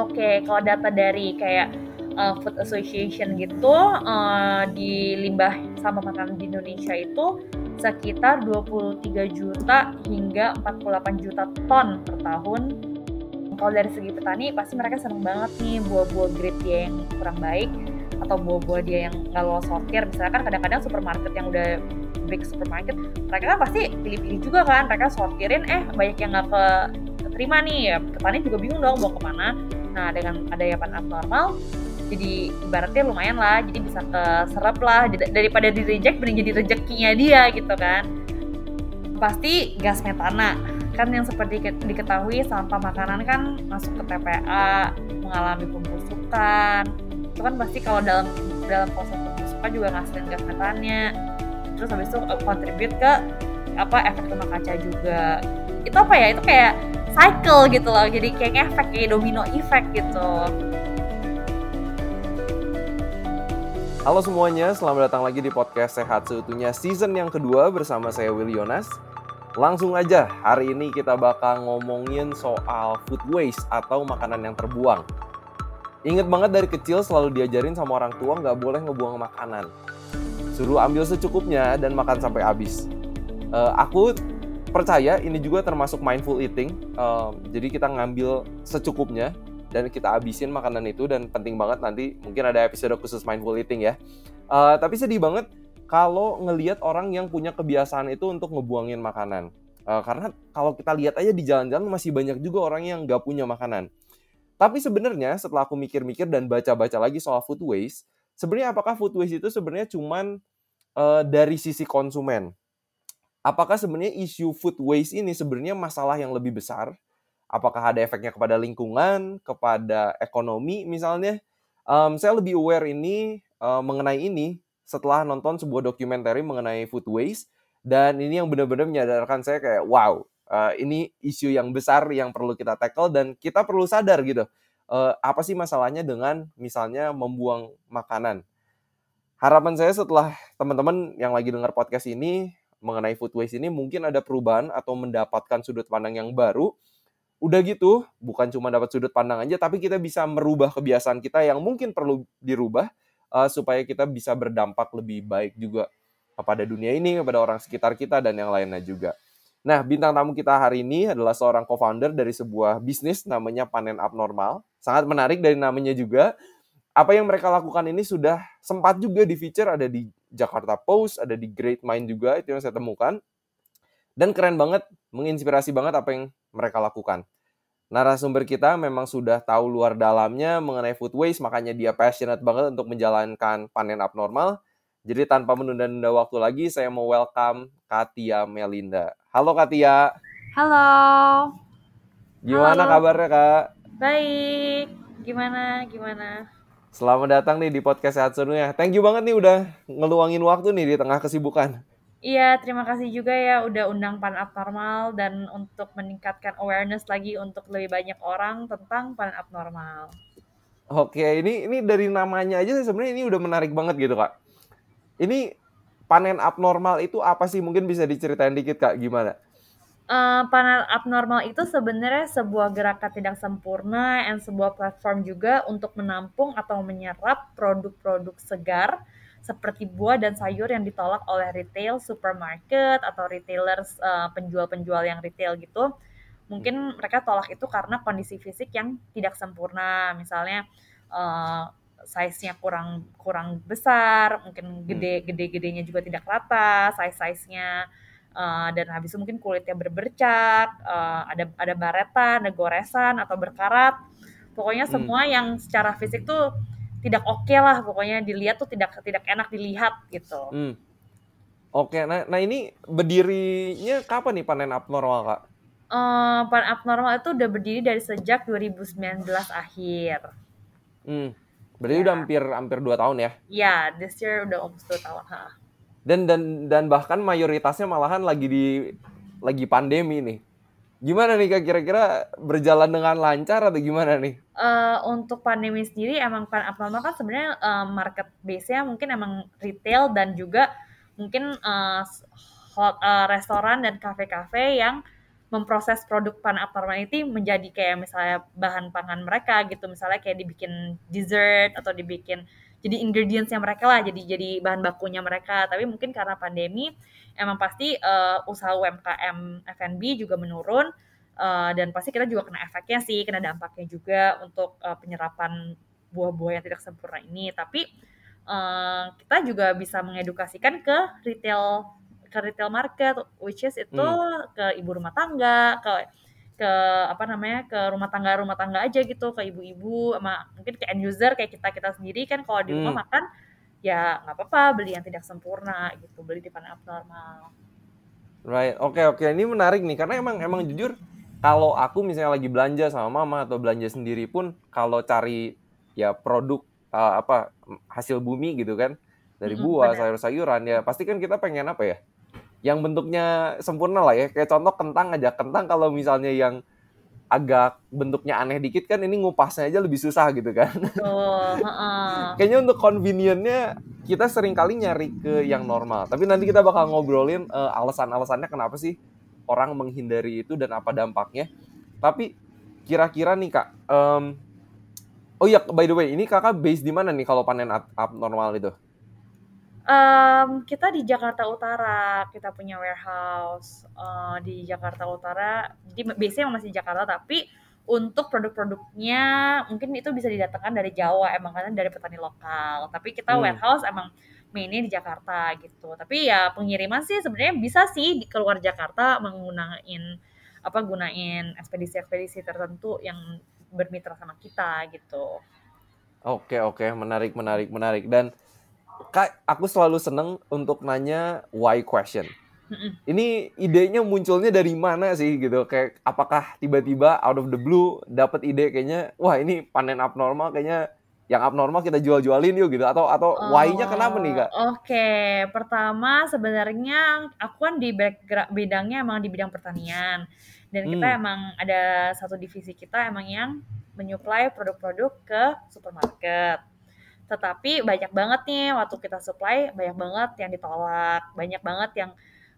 Oke, kalau data dari kayak uh, Food Association gitu uh, di limbah sampah makanan di Indonesia itu sekitar 23 juta hingga 48 juta ton per tahun. Kalau dari segi petani pasti mereka seneng banget nih buah-buah grade dia yang kurang baik atau buah-buah dia yang nggak lolos sortir. Misalnya kan kadang-kadang supermarket yang udah big supermarket, mereka kan pasti pilih-pilih juga kan. Mereka sortirin, eh banyak yang nggak ke terima nih ya petani juga bingung dong mau ke mana nah dengan ada yapan abnormal jadi ibaratnya lumayan lah jadi bisa ke serap lah daripada di reject mending jadi rezekinya dia gitu kan. Pasti gas metana kan yang seperti diketahui sampah makanan kan masuk ke TPA mengalami pembusukan. Itu kan pasti kalau dalam dalam proses pembusukan juga ngasilin gas metannya. Terus habis itu kontribut ke apa efek rumah kaca juga itu apa ya itu kayak cycle gitu loh jadi kayak efek kayak domino effect gitu Halo semuanya, selamat datang lagi di podcast Sehat Seutuhnya season yang kedua bersama saya Will Yonas. Langsung aja, hari ini kita bakal ngomongin soal food waste atau makanan yang terbuang. Ingat banget dari kecil selalu diajarin sama orang tua nggak boleh ngebuang makanan. Suruh ambil secukupnya dan makan sampai habis. Uh, aku percaya ini juga termasuk mindful eating. Uh, jadi kita ngambil secukupnya dan kita habisin makanan itu dan penting banget nanti mungkin ada episode khusus mindful eating ya. Uh, tapi sedih banget kalau ngelihat orang yang punya kebiasaan itu untuk ngebuangin makanan. Uh, karena kalau kita lihat aja di jalan-jalan masih banyak juga orang yang nggak punya makanan. Tapi sebenarnya setelah aku mikir-mikir dan baca-baca lagi soal food waste, sebenarnya apakah food waste itu sebenarnya cuman uh, dari sisi konsumen? Apakah sebenarnya isu food waste ini sebenarnya masalah yang lebih besar? Apakah ada efeknya kepada lingkungan, kepada ekonomi misalnya? Um, saya lebih aware ini uh, mengenai ini setelah nonton sebuah dokumenter mengenai food waste dan ini yang benar-benar menyadarkan saya kayak wow uh, ini isu yang besar yang perlu kita tackle dan kita perlu sadar gitu uh, apa sih masalahnya dengan misalnya membuang makanan harapan saya setelah teman-teman yang lagi dengar podcast ini mengenai food waste ini mungkin ada perubahan atau mendapatkan sudut pandang yang baru. Udah gitu, bukan cuma dapat sudut pandang aja, tapi kita bisa merubah kebiasaan kita yang mungkin perlu dirubah uh, supaya kita bisa berdampak lebih baik juga kepada dunia ini, kepada orang sekitar kita, dan yang lainnya juga. Nah, bintang tamu kita hari ini adalah seorang co-founder dari sebuah bisnis namanya Panen Abnormal. Sangat menarik dari namanya juga apa yang mereka lakukan ini sudah sempat juga di feature ada di Jakarta Post, ada di Great Mind juga itu yang saya temukan. Dan keren banget, menginspirasi banget apa yang mereka lakukan. Narasumber kita memang sudah tahu luar dalamnya mengenai food waste, makanya dia passionate banget untuk menjalankan panen abnormal. Jadi tanpa menunda-nunda waktu lagi, saya mau welcome Katia Melinda. Halo Katia. Halo. Gimana Halo. kabarnya Kak? Baik. Gimana? Gimana? Selamat datang nih di podcast Sehat Sedunia. Thank you banget nih udah ngeluangin waktu nih di tengah kesibukan. Iya, terima kasih juga ya udah undang Pan Abnormal dan untuk meningkatkan awareness lagi untuk lebih banyak orang tentang Pan Abnormal. Oke, ini ini dari namanya aja sebenarnya ini udah menarik banget gitu, Kak. Ini panen abnormal itu apa sih? Mungkin bisa diceritain dikit, Kak, gimana? Uh, panel abnormal itu sebenarnya sebuah gerakan tidak sempurna dan sebuah platform juga untuk menampung atau menyerap produk-produk segar seperti buah dan sayur yang ditolak oleh retail supermarket atau retailers uh, penjual-penjual yang retail gitu. Mungkin mereka tolak itu karena kondisi fisik yang tidak sempurna. Misalnya uh, size-nya kurang kurang besar mungkin gede gede gedenya juga tidak rata size size-nya uh, dan habis itu mungkin kulitnya berbercak, uh, ada ada baretan, ada goresan atau berkarat. Pokoknya hmm. semua yang secara fisik tuh tidak oke okay lah, pokoknya dilihat tuh tidak tidak enak dilihat gitu. Hmm. Oke, nah, nah ini berdirinya kapan nih panen abnormal kak? Uh, panen abnormal itu udah berdiri dari sejak 2019 akhir. Hmm. Berarti ya. udah hampir hampir dua tahun ya? Iya, this year udah almost dua tahun. Ha dan dan dan bahkan mayoritasnya malahan lagi di lagi pandemi nih. Gimana nih kak kira-kira berjalan dengan lancar atau gimana nih? Uh, untuk pandemi sendiri emang pan abnormal kan sebenarnya uh, market base-nya mungkin emang retail dan juga mungkin uh, hot, uh, restoran dan kafe-kafe yang memproses produk pan abnormality menjadi kayak misalnya bahan pangan mereka gitu misalnya kayak dibikin dessert atau dibikin jadi ingredientsnya mereka lah jadi jadi bahan bakunya mereka tapi mungkin karena pandemi emang pasti uh, usaha UMKM F&B juga menurun uh, dan pasti kita juga kena efeknya sih kena dampaknya juga untuk uh, penyerapan buah-buah yang tidak sempurna ini tapi uh, kita juga bisa mengedukasikan ke retail ke retail market which is itu hmm. ke ibu rumah tangga ke ke apa namanya ke rumah tangga rumah tangga aja gitu ke ibu-ibu sama mungkin ke end user kayak kita kita sendiri kan kalau di rumah hmm. makan ya nggak apa-apa beli yang tidak sempurna gitu beli di panel abnormal right oke okay, oke okay. ini menarik nih karena emang emang jujur kalau aku misalnya lagi belanja sama mama atau belanja sendiri pun kalau cari ya produk uh, apa hasil bumi gitu kan dari buah sayur-sayuran ya pasti kan kita pengen apa ya yang bentuknya sempurna lah ya. Kayak contoh kentang aja. Kentang kalau misalnya yang agak bentuknya aneh dikit kan ini ngupasnya aja lebih susah gitu kan. Oh, uh. Kayaknya untuk convenientnya kita sering kali nyari ke yang normal. Tapi nanti kita bakal ngobrolin uh, alasan-alasannya kenapa sih orang menghindari itu dan apa dampaknya. Tapi kira-kira nih kak, um, oh iya by the way ini kakak base di mana nih kalau panen abnormal itu? Um, kita di Jakarta Utara, kita punya warehouse uh, di Jakarta Utara. Jadi biasanya masih di Jakarta, tapi untuk produk-produknya mungkin itu bisa didatangkan dari Jawa, emang karena dari petani lokal. Tapi kita hmm. warehouse emang mainnya di Jakarta gitu. Tapi ya pengiriman sih sebenarnya bisa sih di keluar Jakarta menggunakan apa gunain ekspedisi-ekspedisi tertentu yang bermitra sama kita gitu. Oke oke menarik menarik menarik dan Kak, aku selalu seneng untuk nanya why question. Ini idenya munculnya dari mana sih gitu? Kayak apakah tiba-tiba out of the blue dapat ide kayaknya wah ini panen abnormal kayaknya yang abnormal kita jual-jualin yuk gitu atau atau oh, why-nya kenapa nih kak? Oke, okay. pertama sebenarnya aku kan di background bidangnya emang di bidang pertanian dan hmm. kita emang ada satu divisi kita emang yang menyuplai produk-produk ke supermarket tetapi banyak banget nih waktu kita supply banyak banget yang ditolak banyak banget yang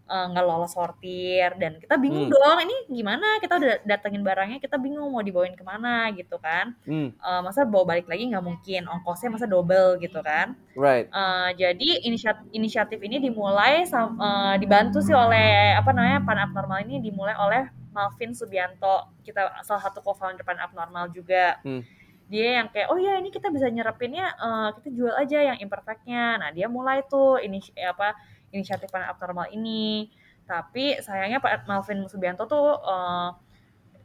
eh, nggak uh, lolos sortir dan kita bingung hmm. dong ini gimana? Kita udah datengin barangnya kita bingung mau dibawain ke mana gitu kan. Hmm. uh, masa bawa balik lagi nggak mungkin ongkosnya masa double gitu kan. Right. Uh, jadi inisiatif, inisiatif ini dimulai uh, dibantu sih oleh apa namanya pan abnormal ini dimulai oleh Malvin Subianto kita salah satu co-founder pan abnormal juga. Hmm dia yang kayak oh ya ini kita bisa nyerapinnya uh, kita jual aja yang imperfectnya nah dia mulai tuh ini eh, apa inisiatif panel abnormal ini tapi sayangnya Pak Malvin Subianto tuh uh,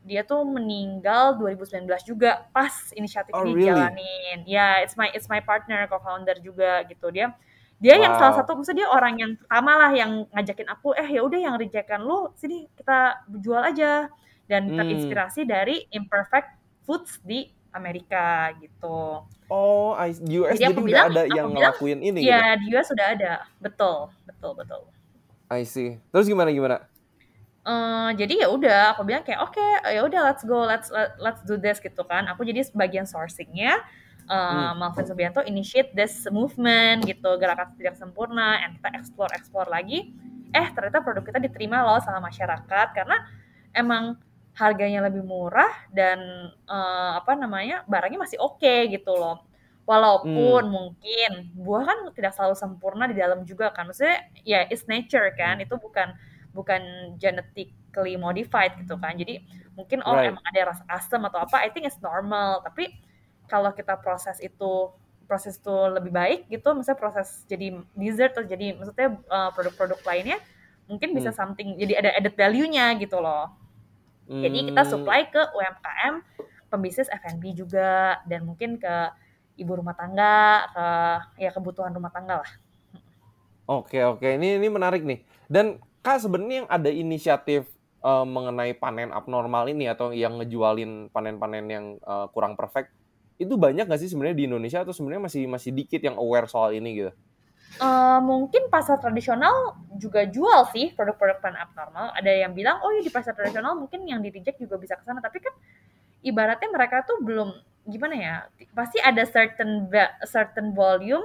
dia tuh meninggal 2019 juga pas inisiatif oh, ini really? jalanin ya yeah, it's my it's my partner co-founder juga gitu dia dia wow. yang salah satu maksudnya dia orang yang pertama lah yang ngajakin aku eh ya udah yang rejectkan lu sini kita jual aja dan hmm. terinspirasi dari imperfect foods di Amerika gitu. Oh, di US jadi, jadi udah ada yang bilang, ngelakuin ini Iya, gitu? di US sudah ada. Betul, betul, betul. I see. Terus gimana gimana? Uh, jadi ya udah aku bilang kayak oke okay, ya udah let's go let's let, let's do this gitu kan aku jadi sebagian sourcingnya uh, hmm. Malvin Subianto initiate this movement gitu gerakan tidak sempurna and kita explore explore lagi eh ternyata produk kita diterima loh sama masyarakat karena emang harganya lebih murah dan uh, apa namanya barangnya masih oke okay, gitu loh. Walaupun hmm. mungkin buah kan tidak selalu sempurna di dalam juga kan. Maksudnya ya it's nature kan. Itu bukan bukan genetically modified gitu kan. Jadi mungkin oh right. emang ada rasa asam atau apa I think it's normal. Tapi kalau kita proses itu proses itu lebih baik gitu misalnya proses jadi dessert atau jadi maksudnya uh, produk-produk lainnya mungkin bisa hmm. something jadi ada added value-nya gitu loh Hmm. Jadi kita supply ke UMKM, pembisnis F&B juga dan mungkin ke ibu rumah tangga, ke ya kebutuhan rumah tangga lah. Oke oke, ini ini menarik nih. Dan kak sebenarnya yang ada inisiatif uh, mengenai panen abnormal ini atau yang ngejualin panen-panen yang uh, kurang perfect itu banyak nggak sih sebenarnya di Indonesia atau sebenarnya masih masih dikit yang aware soal ini gitu? Uh, mungkin pasar tradisional juga jual sih produk-produk pan abnormal. Ada yang bilang, oh ya di pasar tradisional mungkin yang di reject juga bisa ke sana. Tapi kan ibaratnya mereka tuh belum gimana ya? Pasti ada certain certain volume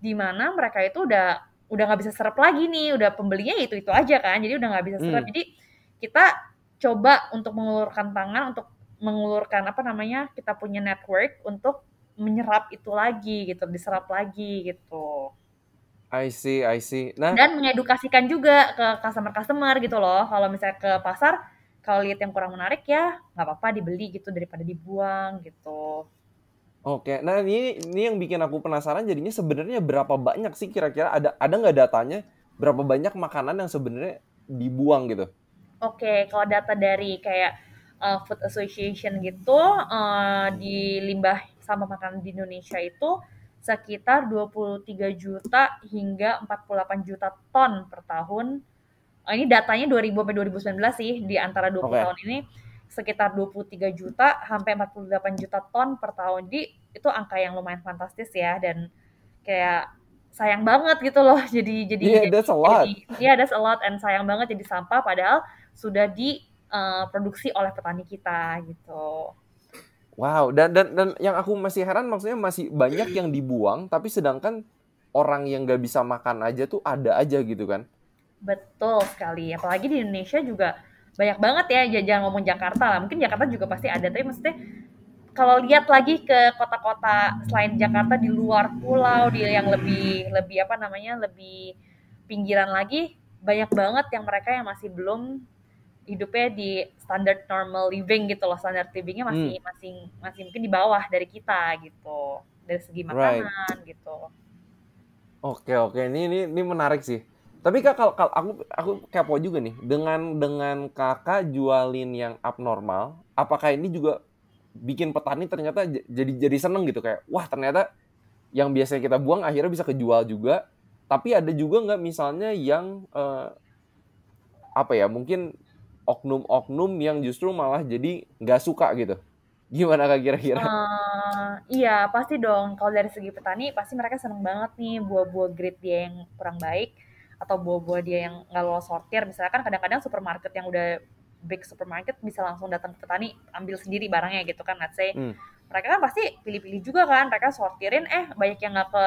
di mana mereka itu udah udah nggak bisa serap lagi nih. Udah pembelinya itu itu aja kan. Jadi udah nggak bisa serap. Hmm. Jadi kita coba untuk mengulurkan tangan untuk mengulurkan apa namanya kita punya network untuk menyerap itu lagi gitu diserap lagi gitu I see I see. Nah dan mengedukasikan juga ke customer customer gitu loh. Kalau misalnya ke pasar kalau lihat yang kurang menarik ya nggak apa-apa dibeli gitu daripada dibuang gitu. Oke, nah ini ini yang bikin aku penasaran jadinya sebenarnya berapa banyak sih kira-kira? Ada ada nggak datanya berapa banyak makanan yang sebenarnya dibuang gitu? Oke, kalau data dari kayak uh, Food Association gitu uh, di limbah sampah makanan di Indonesia itu sekitar 23 juta hingga 48 juta ton per tahun. Uh, ini datanya 2000 sampai 2019 sih di antara 20 Oke. tahun ini sekitar 23 juta sampai 48 juta ton per tahun. Di itu angka yang lumayan fantastis ya dan kayak sayang banget gitu loh jadi jadi Yeah, that's a lot. jadi yeah, that's a lot and sayang banget jadi sampah padahal sudah diproduksi oleh petani kita gitu. Wow, dan dan dan yang aku masih heran maksudnya masih banyak yang dibuang tapi sedangkan orang yang nggak bisa makan aja tuh ada aja gitu kan? Betul sekali. Apalagi di Indonesia juga banyak banget ya ja- jangan ngomong Jakarta lah. Mungkin Jakarta juga pasti ada tapi maksudnya kalau lihat lagi ke kota-kota selain Jakarta di luar pulau di yang lebih lebih apa namanya lebih pinggiran lagi banyak banget yang mereka yang masih belum hidupnya di standar normal living gitu loh standar livingnya masih masih masih mungkin di bawah dari kita gitu dari segi Right. makanan gitu Oke oke ini ini ini menarik sih. Tapi kak kalau kalau aku aku kepo juga nih dengan dengan kakak jualin yang abnormal, apakah ini juga bikin petani ternyata jadi jadi seneng gitu kayak wah ternyata yang biasanya kita buang akhirnya bisa kejual juga. Tapi ada juga nggak misalnya yang eh, apa ya mungkin oknum-oknum yang justru malah jadi nggak suka gitu. Gimana kak kira-kira? Eh, iya pasti dong kalau dari segi petani pasti mereka seneng banget nih buah-buah grade dia yang kurang baik atau buah-buah dia yang nggak lolos sortir misalkan kadang-kadang supermarket yang udah big supermarket bisa langsung datang ke petani ambil sendiri barangnya gitu kan let's say Hmm. mereka kan pasti pilih-pilih juga kan mereka sortirin eh banyak yang nggak ke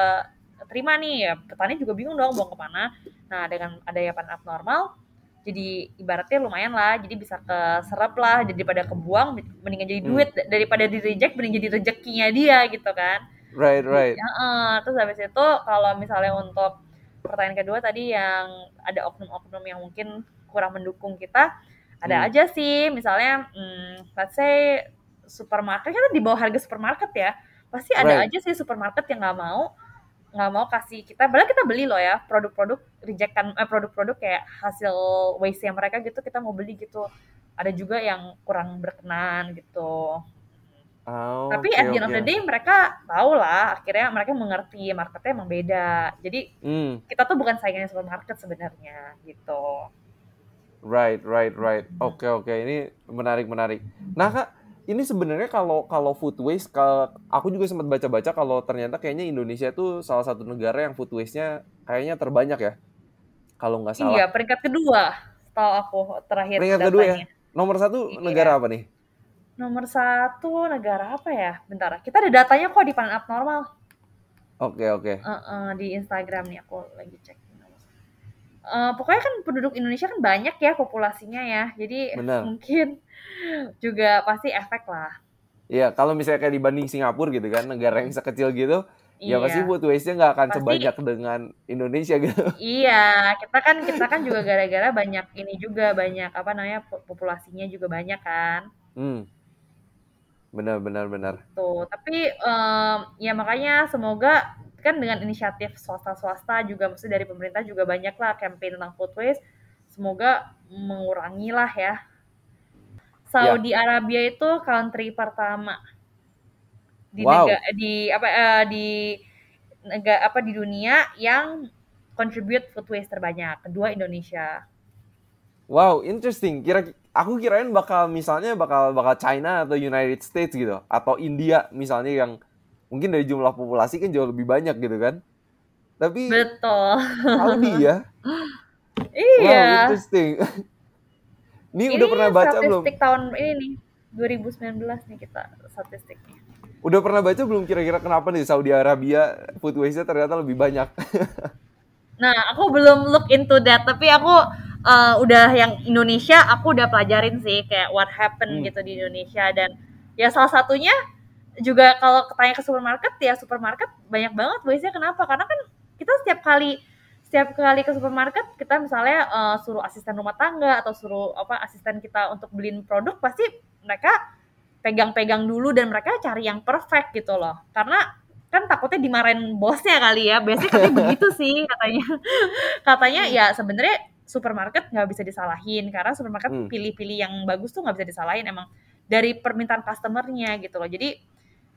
terima nih ya petani juga bingung dong buang ke mana nah dengan ada yapan abnormal jadi ibaratnya lumayan lah jadi bisa keserap lah daripada kebuang mendingan jadi Hmm. duit daripada di reject mending jadi rezekinya dia gitu kan Right right. Ya, eh, terus habis itu kalau misalnya untuk pertanyaan kedua tadi yang ada oknum-oknum yang mungkin kurang mendukung kita, ada Hmm. aja sih misalnya, hmm, let's say supermarket kan di bawah harga supermarket ya, pasti ada Right. aja sih supermarket yang nggak mau nggak mau kasih kita, padahal kita beli loh ya produk-produk rejectan eh, produk-produk kayak hasil waste yang mereka gitu kita mau beli gitu, ada juga yang kurang berkenan gitu. Ah, Tapi oke at the end of the day mereka tahu lah, akhirnya mereka mengerti marketnya emang beda. Jadi Hmm. kita tuh bukan saingannya supermarket sebenarnya gitu. Right, right, right. Oke, oke. Ini menarik, menarik. Nah, Kak, ini sebenarnya kalau kalau food waste, kalau aku juga sempat baca-baca kalau ternyata kayaknya Indonesia itu salah satu negara yang food waste-nya kayaknya terbanyak ya. Kalau nggak salah. Iya, peringkat kedua tahu aku terakhir Peringkat kedua ya? Nomor satu Iya. negara apa nih? Nomor satu negara apa ya? Bentar, kita ada datanya kok di Panen Abnormal. Oke, oke. Eh, eh, di Instagram nih aku lagi cek. Eh, pokoknya kan penduduk Indonesia kan banyak ya populasinya ya, jadi Benar. mungkin juga pasti efek lah. Iya, kalau misalnya kayak dibanding Singapura gitu kan, negara yang sekecil gitu, ya pasti Iya. food waste-nya nggak akan Pasti. sebanyak dengan Indonesia gitu. Iya, kita kan kita kan juga gara-gara banyak ini juga banyak apa namanya po- populasinya juga banyak kan. Hmm. Benar, benar, benar. Tuh, tapi em, ya makanya semoga kan dengan inisiatif swasta-swasta juga maksudnya dari pemerintah juga banyak lah campaign tentang food waste. Semoga mengurangi lah ya. Saudi Arabia itu country pertama di Wow. negara di apa eh, di negara apa di dunia yang contribute food waste terbanyak. Kedua Indonesia. Wow, interesting. Kira aku kirain bakal misalnya bakal bakal China atau United States gitu atau India misalnya yang mungkin dari jumlah populasi kan jauh lebih banyak gitu kan. Tapi Betul. Saudi ya. Wow, Iya. interesting. Ini Ini udah pernah baca belum? statistik tahun ini nih 2019 nih kita statistiknya. Udah pernah baca belum kira-kira kenapa nih Saudi Arabia food waste-nya ternyata lebih banyak? Nah, aku belum look into that, tapi aku uh, udah yang Indonesia aku udah pelajarin sih kayak what happened hmm. gitu di Indonesia dan ya salah satunya juga kalau tanya ke supermarket ya supermarket banyak banget biasanya kenapa? Karena kan kita setiap kali setiap kali ke supermarket kita misalnya uh, suruh asisten rumah tangga atau suruh apa asisten kita untuk beliin produk pasti mereka pegang-pegang dulu dan mereka cari yang perfect gitu loh. Karena kan takutnya dimarahin bosnya kali ya. Biasanya katanya begitu sih katanya. Katanya ya sebenarnya supermarket nggak bisa disalahin. Karena supermarket hmm. pilih-pilih yang bagus tuh nggak bisa disalahin. Emang dari permintaan customernya gitu loh. Jadi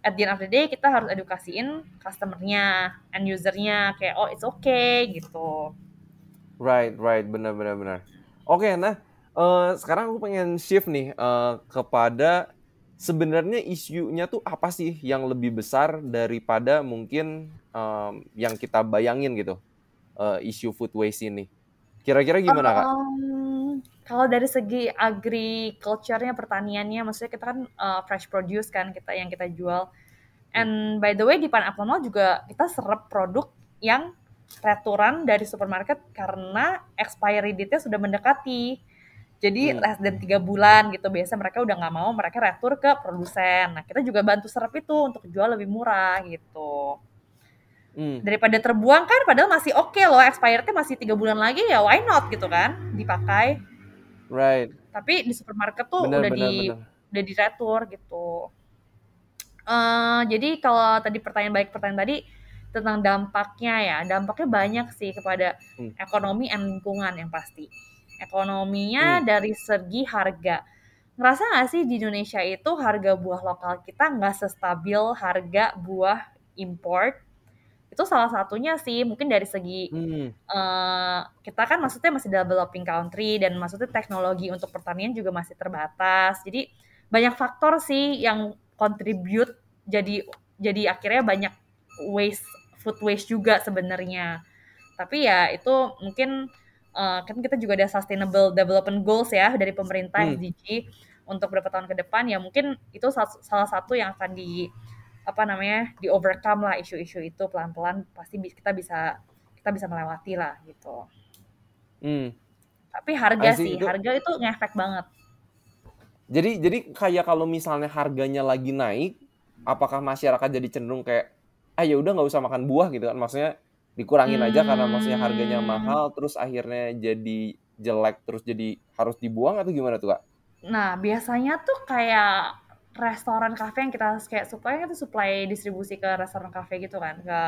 at the end of the day kita harus edukasiin customernya and usernya kayak oh it's okay gitu. Right right. Benar benar benar. Oke okay, nah uh, sekarang aku pengen shift nih uh, kepada sebenarnya isunya tuh apa sih yang lebih besar daripada mungkin um, yang kita bayangin gitu uh, isu food waste ini? Kira-kira gimana kak? Um, kalau dari segi agriculture-nya pertaniannya maksudnya kita kan uh, fresh produce kan kita yang kita jual and by the way di Pineapple Mall juga kita serap produk yang returan dari supermarket karena expiry date-nya sudah mendekati jadi hmm. less than tiga bulan gitu biasa mereka udah nggak mau mereka retur ke produsen. Nah kita juga bantu serap itu untuk jual lebih murah gitu. Hmm. Daripada terbuang kan padahal masih oke okay loh expirednya masih tiga bulan lagi ya why not gitu kan dipakai. Right. Tapi di supermarket tuh bener, udah bener, di bener. udah di retur gitu. Uh, jadi kalau tadi pertanyaan baik pertanyaan tadi tentang dampaknya ya dampaknya banyak sih kepada hmm. ekonomi dan lingkungan yang pasti ekonominya hmm. dari segi harga. Ngerasa nggak sih di Indonesia itu harga buah lokal kita nggak sestabil harga buah import? Itu salah satunya sih mungkin dari segi hmm. uh, kita kan maksudnya masih developing country dan maksudnya teknologi untuk pertanian juga masih terbatas. Jadi banyak faktor sih yang contribute jadi jadi akhirnya banyak waste food waste juga sebenarnya. Tapi ya itu mungkin uh, kan kita juga ada sustainable development goals ya dari pemerintah hmm. SDG untuk beberapa tahun ke depan ya mungkin itu salah satu yang akan di apa namanya di overcome lah isu-isu itu pelan-pelan pasti kita bisa kita bisa melewati lah gitu. Hmm. Tapi harga sih, itu... harga itu ngefek banget. Jadi jadi kayak kalau misalnya harganya lagi naik, apakah masyarakat jadi cenderung kayak ah ya udah nggak usah makan buah gitu kan? Maksudnya dikurangin hmm. aja karena maksudnya harganya hmm. mahal terus akhirnya jadi jelek terus jadi harus dibuang atau gimana tuh kak? Nah biasanya tuh kayak restoran kafe yang kita kayak supaya itu supply distribusi ke restoran kafe gitu kan ke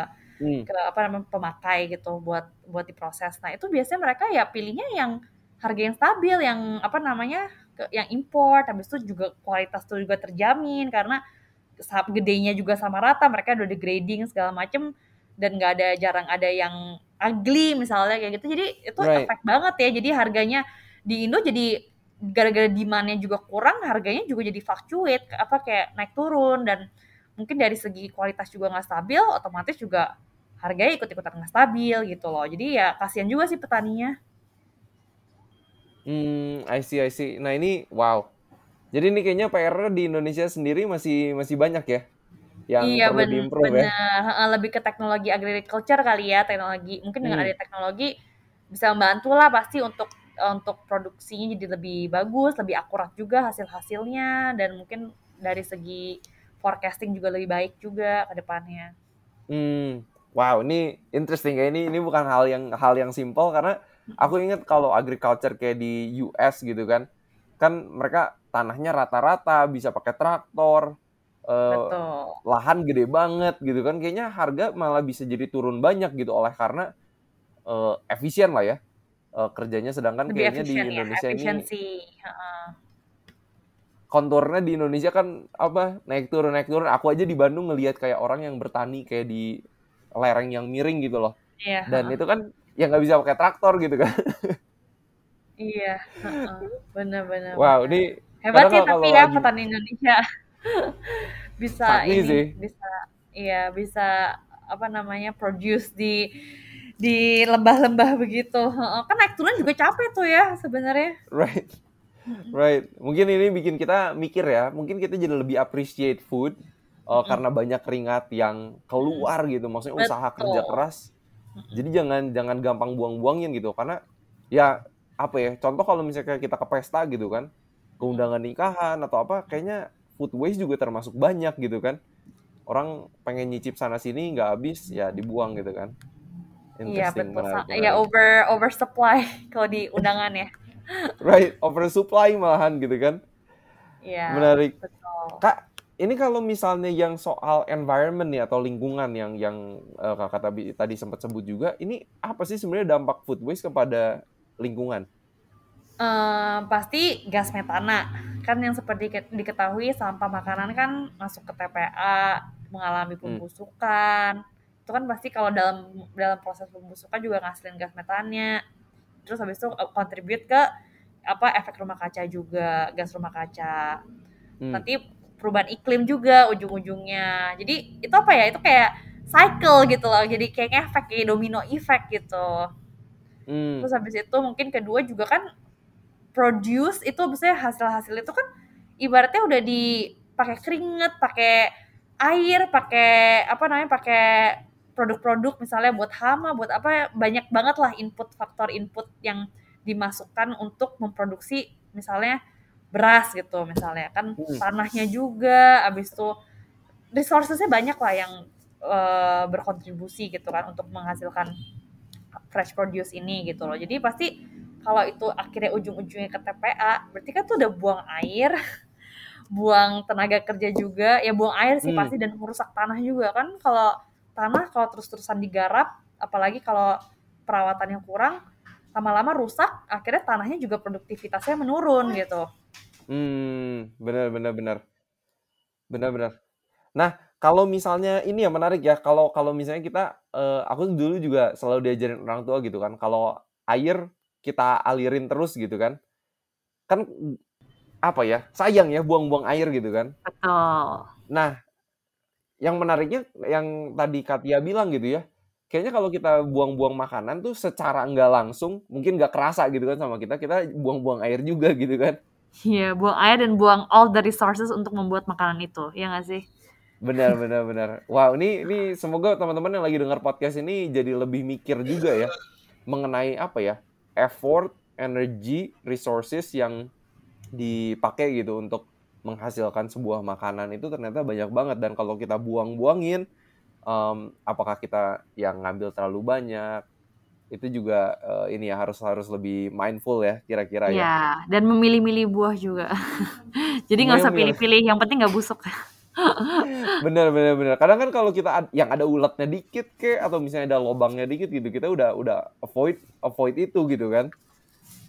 hmm. ke apa namanya pemakai gitu buat buat diproses. Nah itu biasanya mereka ya pilihnya yang harga yang stabil yang apa namanya ke, yang import habis itu juga kualitas tuh juga terjamin karena gedenya juga sama rata mereka udah degrading segala macem dan nggak ada jarang ada yang ugly misalnya kayak gitu jadi itu right. efek banget ya jadi harganya di Indo jadi gara-gara demandnya juga kurang harganya juga jadi fluctuate apa kayak naik turun dan mungkin dari segi kualitas juga nggak stabil otomatis juga harganya ikut-ikutan nggak stabil gitu loh jadi ya kasihan juga sih petaninya hmm I see I see nah ini wow jadi ini kayaknya PR di Indonesia sendiri masih masih banyak ya yang iya, perlu diimprove ya. Lebih ke teknologi agriculture kali ya, teknologi. Mungkin dengan hmm. ada teknologi bisa membantu lah pasti untuk untuk produksinya jadi lebih bagus, lebih akurat juga hasil-hasilnya dan mungkin dari segi forecasting juga lebih baik juga ke depannya. Hmm. Wow, ini interesting ya. Ini ini bukan hal yang hal yang simple karena aku ingat kalau agriculture kayak di US gitu kan. Kan mereka tanahnya rata-rata bisa pakai traktor, uh, lahan gede banget gitu kan kayaknya harga malah bisa jadi turun banyak gitu oleh karena uh, efisien lah ya uh, kerjanya sedangkan Lebih kayaknya di ya, Indonesia ya, ini konturnya di Indonesia kan apa naik turun naik turun. Aku aja di Bandung ngelihat kayak orang yang bertani kayak di lereng yang miring gitu loh. Iya, dan itu kan ya nggak bisa pakai traktor gitu kan. Iya benar-benar wow ini hebat sih tapi ya petani Indonesia. Bisa ini sih. bisa iya bisa apa namanya produce di di lembah-lembah begitu kan naik turun juga capek tuh ya sebenarnya right right mungkin ini bikin kita mikir ya mungkin kita jadi lebih appreciate food uh, mm. karena banyak keringat yang keluar gitu maksudnya Betul. usaha kerja keras jadi jangan jangan gampang buang-buangin gitu karena ya apa ya? Contoh kalau misalnya kita ke pesta gitu kan, keundangan nikahan atau apa, kayaknya food waste juga termasuk banyak gitu kan. Orang pengen nyicip sana sini nggak habis ya dibuang gitu kan. Iya betul. menarik, Sa- Ya over oversupply kalau di undangan ya. Right, oversupply malahan gitu kan. Iya. Menarik. Betul. Kak, ini kalau misalnya yang soal environment nih atau lingkungan yang yang eh, kakak tadi tadi sempat sebut juga, ini apa sih sebenarnya dampak food waste kepada lingkungan? Eh, pasti gas metana kan yang seperti ke- diketahui sampah makanan kan masuk ke TPA mengalami Hmm. Itu kan pasti kalau dalam dalam proses pembusukan juga ngasilin gas metannya. Terus habis itu uh, contribute ke apa efek rumah kaca juga gas rumah kaca. Hmm. nanti perubahan iklim juga ujung-ujungnya. Jadi itu apa ya? Itu kayak cycle gitu loh. Jadi kayak efek kayak domino effect gitu. Hmm. Terus habis itu mungkin kedua juga kan produce itu maksudnya hasil-hasil itu kan ibaratnya udah dipakai keringet, pakai air, pakai apa namanya, pakai produk-produk misalnya buat hama, buat apa banyak banget lah input faktor input yang dimasukkan untuk memproduksi misalnya beras gitu misalnya kan Hmm. tanahnya juga habis itu resourcesnya banyak lah yang eh, berkontribusi gitu kan untuk menghasilkan fresh produce ini gitu loh. Jadi pasti kalau itu akhirnya ujung-ujungnya ke TPA, berarti kan tuh udah buang air, buang tenaga kerja juga, ya buang air sih Hmm. pasti dan merusak tanah juga kan. Kalau tanah kalau terus-terusan digarap, apalagi kalau perawatannya kurang, lama-lama rusak, akhirnya tanahnya juga produktivitasnya menurun gitu. Hmm, benar benar benar. Benar benar. Nah, kalau misalnya ini ya menarik ya, kalau kalau misalnya kita eh, aku dulu juga selalu diajarin orang tua gitu kan, kalau air kita alirin terus gitu kan. Kan apa ya? Sayang ya buang-buang air gitu kan. Betul. Nah, yang menariknya yang tadi Katia bilang gitu ya, kayaknya kalau kita buang-buang makanan tuh secara nggak langsung, mungkin nggak kerasa gitu kan sama kita, kita buang-buang air juga gitu kan. Iya, buang air dan buang all the resources untuk membuat makanan itu, ya nggak sih? Benar, benar, benar. Wow, ini ini semoga teman-teman yang lagi dengar podcast ini jadi lebih mikir juga ya mengenai apa ya effort, energy, resources yang dipakai gitu untuk menghasilkan sebuah makanan itu ternyata banyak banget dan kalau kita buang-buangin, em, apakah kita yang ngambil terlalu banyak itu juga eh, ini ya harus harus lebih mindful ya kira-kira ya. Iya, dan memilih-milih buah juga. Jadi nggak usah pilih-pilih, yang penting nggak busuk. Bener bener bener. Kadang kan kalau kita ad- yang ada ulatnya dikit ke atau misalnya ada lobangnya dikit gitu, kita udah udah avoid avoid itu gitu kan.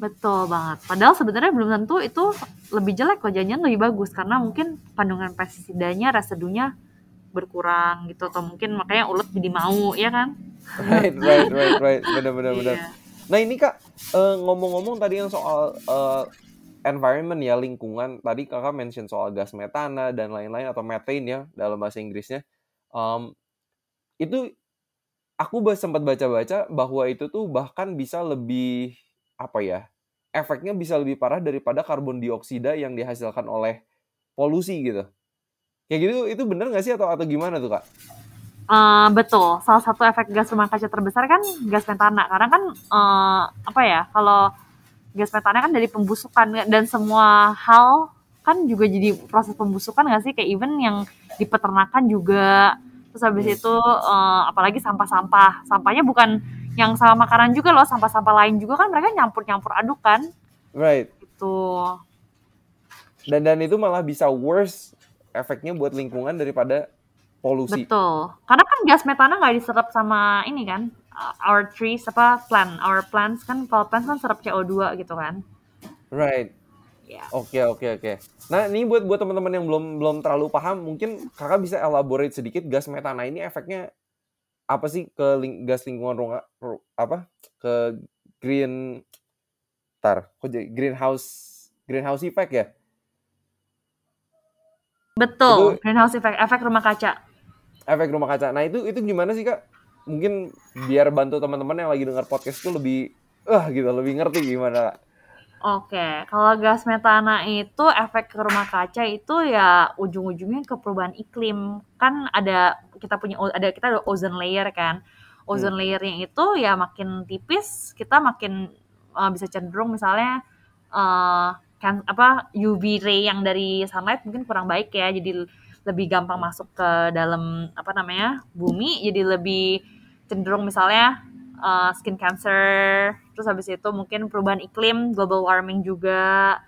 Betul banget. Padahal sebenarnya belum tentu itu lebih jelek jangan lebih bagus karena mungkin kandungan pestisidanya, residunya berkurang gitu atau mungkin makanya ulet jadi mau ya kan? Right right right right. Bener bener bener. Iya. Nah ini kak eh, ngomong-ngomong tadi yang soal eh, environment ya lingkungan. Tadi kakak mention soal gas metana dan lain-lain atau methane ya dalam bahasa Inggrisnya. Em, itu aku sempat baca-baca bahwa itu tuh bahkan bisa lebih apa ya efeknya bisa lebih parah daripada karbon dioksida yang dihasilkan oleh polusi gitu. Kayak gitu itu bener nggak sih atau atau gimana tuh kak? Eh, betul. Salah satu efek gas rumah kaca terbesar kan gas metana. Karena kan eh, apa ya? Kalau gas metana kan dari pembusukan dan semua hal kan juga jadi proses pembusukan nggak sih? Kayak even yang di peternakan juga. Terus habis Hmm. itu eh, apalagi sampah-sampah. Sampahnya bukan yang sama makanan juga loh, sampah-sampah lain juga kan mereka nyampur-nyampur aduk kan. Right. Gitu. Dan dan itu malah bisa worse efeknya buat lingkungan daripada polusi. Betul. Karena kan gas metana nggak diserap sama ini kan, uh, our trees apa plant, our plants kan kalau plants kan serap CO2 gitu kan. Right. Ya. Oke oke oke. Nah ini buat buat teman-teman yang belum belum terlalu paham, mungkin kakak bisa elaborate sedikit gas metana ini efeknya apa sih ke ling- gas lingkungan ruang ru- apa ke green tar kok jadi greenhouse greenhouse effect ya? Betul. Itu- Greenhouse effect, efek rumah kaca. Efek rumah kaca. Nah itu itu gimana sih kak? Mungkin biar bantu teman-teman yang lagi dengar podcast itu lebih ah gitu lebih ngerti gimana kak? Oke, kalau gas metana itu efek ke rumah kaca itu ya ujung-ujungnya ke perubahan iklim. Kan ada kita punya ada kita ada ozone layer kan. Ozone layernya itu ya makin tipis, kita makin uh, bisa cenderung misalnya uh, kan apa UV ray yang dari sunlight mungkin kurang baik ya jadi lebih gampang masuk ke dalam apa namanya bumi jadi lebih cenderung misalnya uh, skin cancer terus habis itu mungkin perubahan iklim global warming juga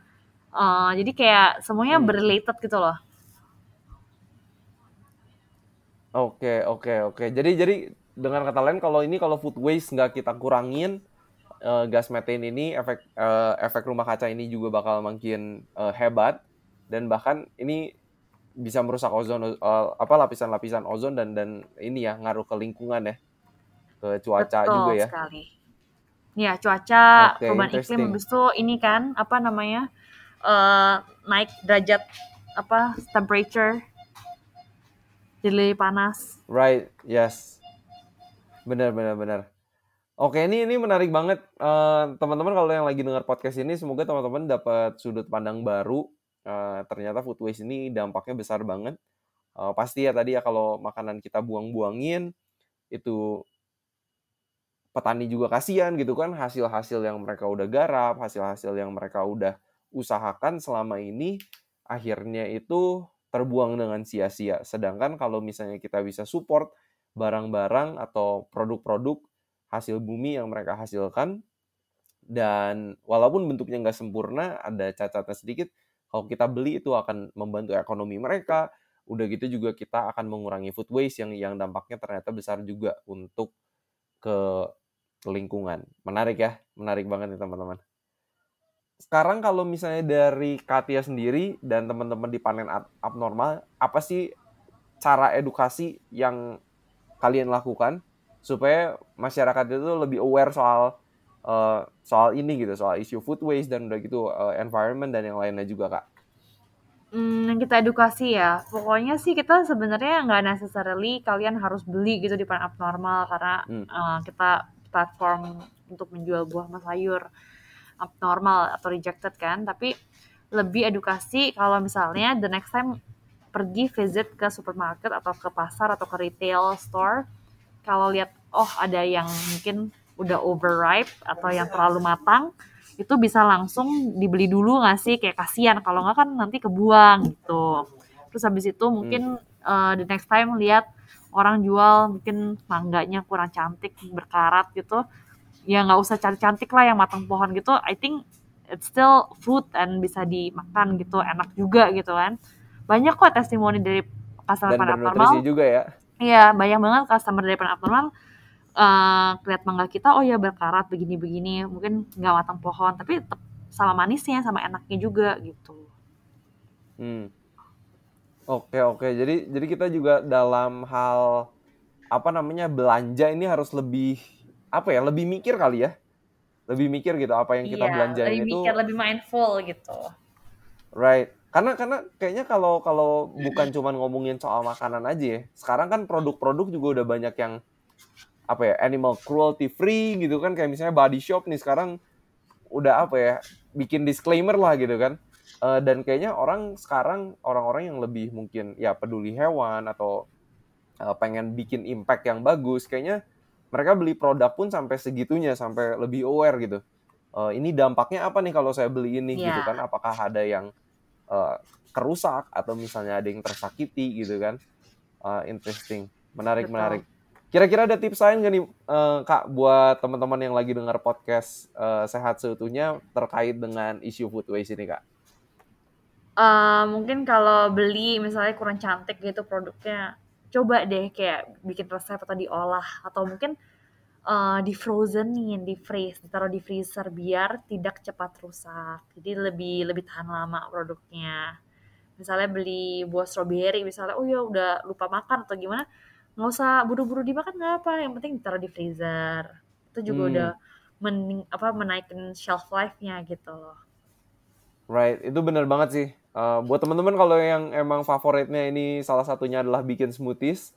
uh, jadi kayak semuanya hmm. berrelated gitu loh Oke, oke, oke. Jadi jadi dengan kata lain kalau ini kalau food waste nggak kita kurangin uh, gas methane ini efek uh, efek rumah kaca ini juga bakal makin uh, hebat dan bahkan ini bisa merusak ozon uh, apa lapisan-lapisan ozon dan dan ini ya ngaruh ke lingkungan ya ke cuaca Betul juga ya. sekali. Ya cuaca okay, perubahan iklim habis itu ini kan apa namanya uh, naik derajat apa temperature jadi panas. Right, yes. Benar, benar, benar. Oke, ini ini menarik banget uh, teman-teman kalau yang lagi dengar podcast ini semoga teman-teman dapat sudut pandang baru. Uh, ternyata food waste ini dampaknya besar banget. Uh, pasti ya tadi ya kalau makanan kita buang-buangin itu petani juga kasihan gitu kan hasil-hasil yang mereka udah garap, hasil-hasil yang mereka udah usahakan selama ini akhirnya itu terbuang dengan sia-sia. Sedangkan kalau misalnya kita bisa support barang-barang atau produk-produk hasil bumi yang mereka hasilkan, dan walaupun bentuknya nggak sempurna, ada cacatnya sedikit, kalau kita beli itu akan membantu ekonomi mereka, udah gitu juga kita akan mengurangi food waste yang yang dampaknya ternyata besar juga untuk ke lingkungan. Menarik ya, menarik banget nih teman-teman sekarang kalau misalnya dari Katia sendiri dan teman-teman di panen abnormal, apa sih cara edukasi yang kalian lakukan supaya masyarakat itu lebih aware soal uh, soal ini gitu, soal isu food waste dan udah gitu uh, environment dan yang lainnya juga kak? Hmm, kita edukasi ya. Pokoknya sih kita sebenarnya nggak necessarily kalian harus beli gitu di panen abnormal karena hmm. uh, kita platform untuk menjual buah mas sayur. Abnormal atau rejected kan tapi lebih edukasi kalau misalnya the next time pergi visit ke supermarket atau ke pasar atau ke retail store kalau lihat oh ada yang mungkin udah overripe atau yang terlalu matang itu bisa langsung dibeli dulu nggak sih? Kayak kasihan kalau nggak kan nanti kebuang gitu. Terus habis itu mungkin hmm. uh, the next time lihat orang jual mungkin mangganya kurang cantik berkarat gitu. Ya nggak usah cantik-cantik lah yang matang pohon gitu. I think it's still food and bisa dimakan gitu enak juga gitu kan. Banyak kok testimoni dari customer pan abnormal. juga ya. Iya banyak banget customer dari abnormal. Uh, lihat mangga kita oh ya berkarat begini-begini. Mungkin nggak matang pohon tapi tetap sama manisnya sama enaknya juga gitu. Hmm. Oke oke. Jadi jadi kita juga dalam hal apa namanya belanja ini harus lebih apa ya lebih mikir kali ya? Lebih mikir gitu apa yang kita iya, belanjain lebih itu mikir lebih mindful gitu. Right. Karena karena kayaknya kalau kalau bukan cuma ngomongin soal makanan aja ya sekarang kan produk-produk juga udah banyak yang apa ya animal cruelty free gitu kan. Kayak misalnya body shop nih sekarang udah apa ya bikin disclaimer lah gitu kan uh, dan kayaknya orang sekarang orang-orang yang lebih mungkin ya peduli hewan atau uh, pengen bikin impact yang bagus kayaknya mereka beli produk pun sampai segitunya sampai lebih aware gitu. Uh, ini dampaknya apa nih kalau saya beli ini yeah. gitu kan? Apakah ada yang uh, kerusak atau misalnya ada yang tersakiti gitu kan? Uh, interesting. Menarik Betul. menarik. Kira-kira ada tips lain gak nih uh, kak buat teman-teman yang lagi dengar podcast uh, sehat seutuhnya terkait dengan isu food waste ini kak uh, mungkin kalau beli misalnya kurang cantik gitu produknya coba deh kayak bikin resep atau diolah atau mungkin uh, di frozenin, di freeze, ditaruh di freezer biar tidak cepat rusak. Jadi lebih lebih tahan lama produknya. Misalnya beli buah strawberry, misalnya, oh ya udah lupa makan atau gimana, nggak usah buru-buru dimakan nggak apa, yang penting ditaruh di freezer. Itu juga hmm. udah men, apa menaikkan shelf life-nya gitu loh. Right, itu bener banget sih. Uh, buat teman-teman kalau yang emang favoritnya ini salah satunya adalah bikin smoothies,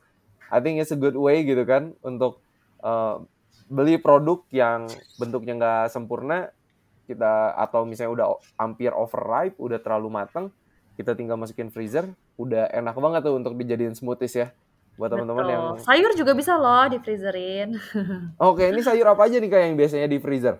I think it's a good way gitu kan untuk uh, beli produk yang bentuknya nggak sempurna kita atau misalnya udah hampir overripe, udah terlalu matang, kita tinggal masukin freezer, udah enak banget tuh untuk dijadiin smoothies ya. Buat teman-teman yang sayur juga bisa loh di freezerin. Oke, ini sayur apa aja nih kayak yang biasanya di freezer?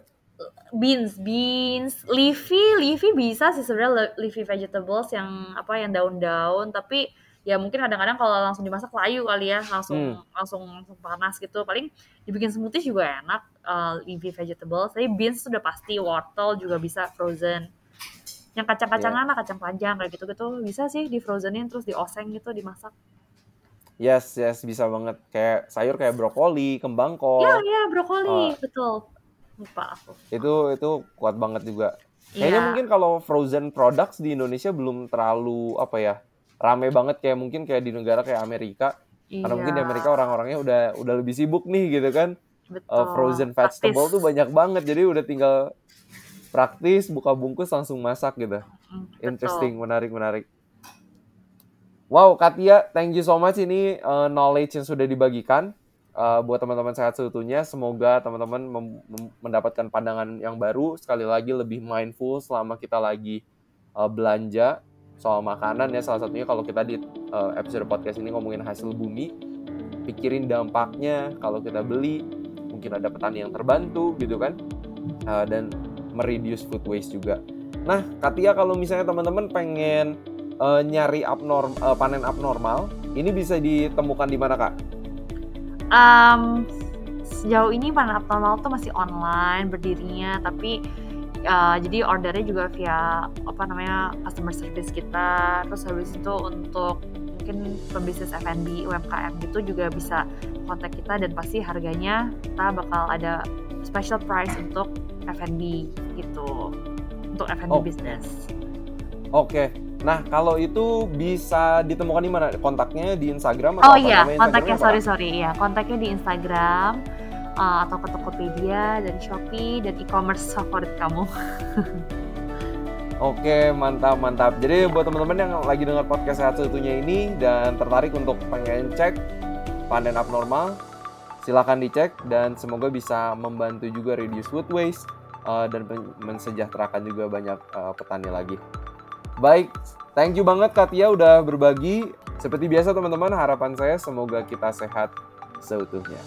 Beans, beans, leafy, leafy bisa sih sebenarnya leafy vegetables yang apa yang daun-daun, tapi ya mungkin kadang-kadang kalau langsung dimasak layu kali ya, langsung Hmm. langsung langsung panas gitu. Paling dibikin smoothie juga enak uh, leafy vegetables. Tapi beans sudah pasti, wortel juga bisa frozen. Yang kacang-kacangan lah, kacang panjang kayak gitu-gitu bisa sih di frozenin terus dioseng gitu dimasak. Yes, yes, bisa banget. Kayak sayur kayak brokoli, kembang kol. Iya, iya, brokoli, Uh, betul. Lupa aku. itu itu kuat banget juga. Kayaknya Iya. mungkin kalau frozen products di Indonesia belum terlalu apa ya rame banget kayak mungkin kayak di negara kayak Amerika. Karena mungkin di Iya, Amerika orang-orangnya udah udah lebih sibuk nih gitu kan. Uh, betul. frozen Praktis. vegetable tuh banyak banget. Jadi udah tinggal praktis buka bungkus langsung masak gitu. Betul. Interesting, menarik, menarik. Wow, Katia, thank you so much ini uh, knowledge yang sudah dibagikan uh, buat teman-teman sehat seutuhnya. Semoga teman-teman mendapatkan pandangan yang baru, sekali lagi lebih mindful selama kita lagi uh, belanja soal makanan ya. Salah satunya kalau kita di uh, episode podcast ini ngomongin hasil bumi, pikirin dampaknya kalau kita beli, mungkin ada petani yang terbantu gitu kan, Uh, dan mereduce food waste juga. Nah, Katia kalau misalnya teman-teman pengen uh, nyari abnorm uh, panen abnormal, ini bisa ditemukan di mana kak? Um, sejauh ini panen abnormal tuh masih online berdirinya, tapi uh, jadi ordernya juga via apa namanya customer service kita. Terus habis itu untuk mungkin pembisnis F&B UMKM gitu juga bisa kontak kita dan pasti harganya kita bakal ada special price untuk F&B gitu untuk F&B Oh. business. Oke. Nah, kalau itu bisa ditemukan di mana? Kontaknya di Instagram atau Oh apa iya, namanya kontaknya sorry apa? sorry ya, kontaknya di Instagram uh, atau ke Tokopedia dan Shopee dan e-commerce favorit kamu. Oke, mantap, mantap. Jadi buat teman-teman yang lagi dengar podcast sehat seutuhnya ini dan tertarik untuk pengen cek panen abnormal, silakan dicek dan semoga bisa membantu juga reduce food waste uh, dan men- mensejahterakan juga banyak uh, petani lagi. Baik, thank you banget Katia udah berbagi. Seperti biasa teman-teman, harapan saya semoga kita sehat seutuhnya.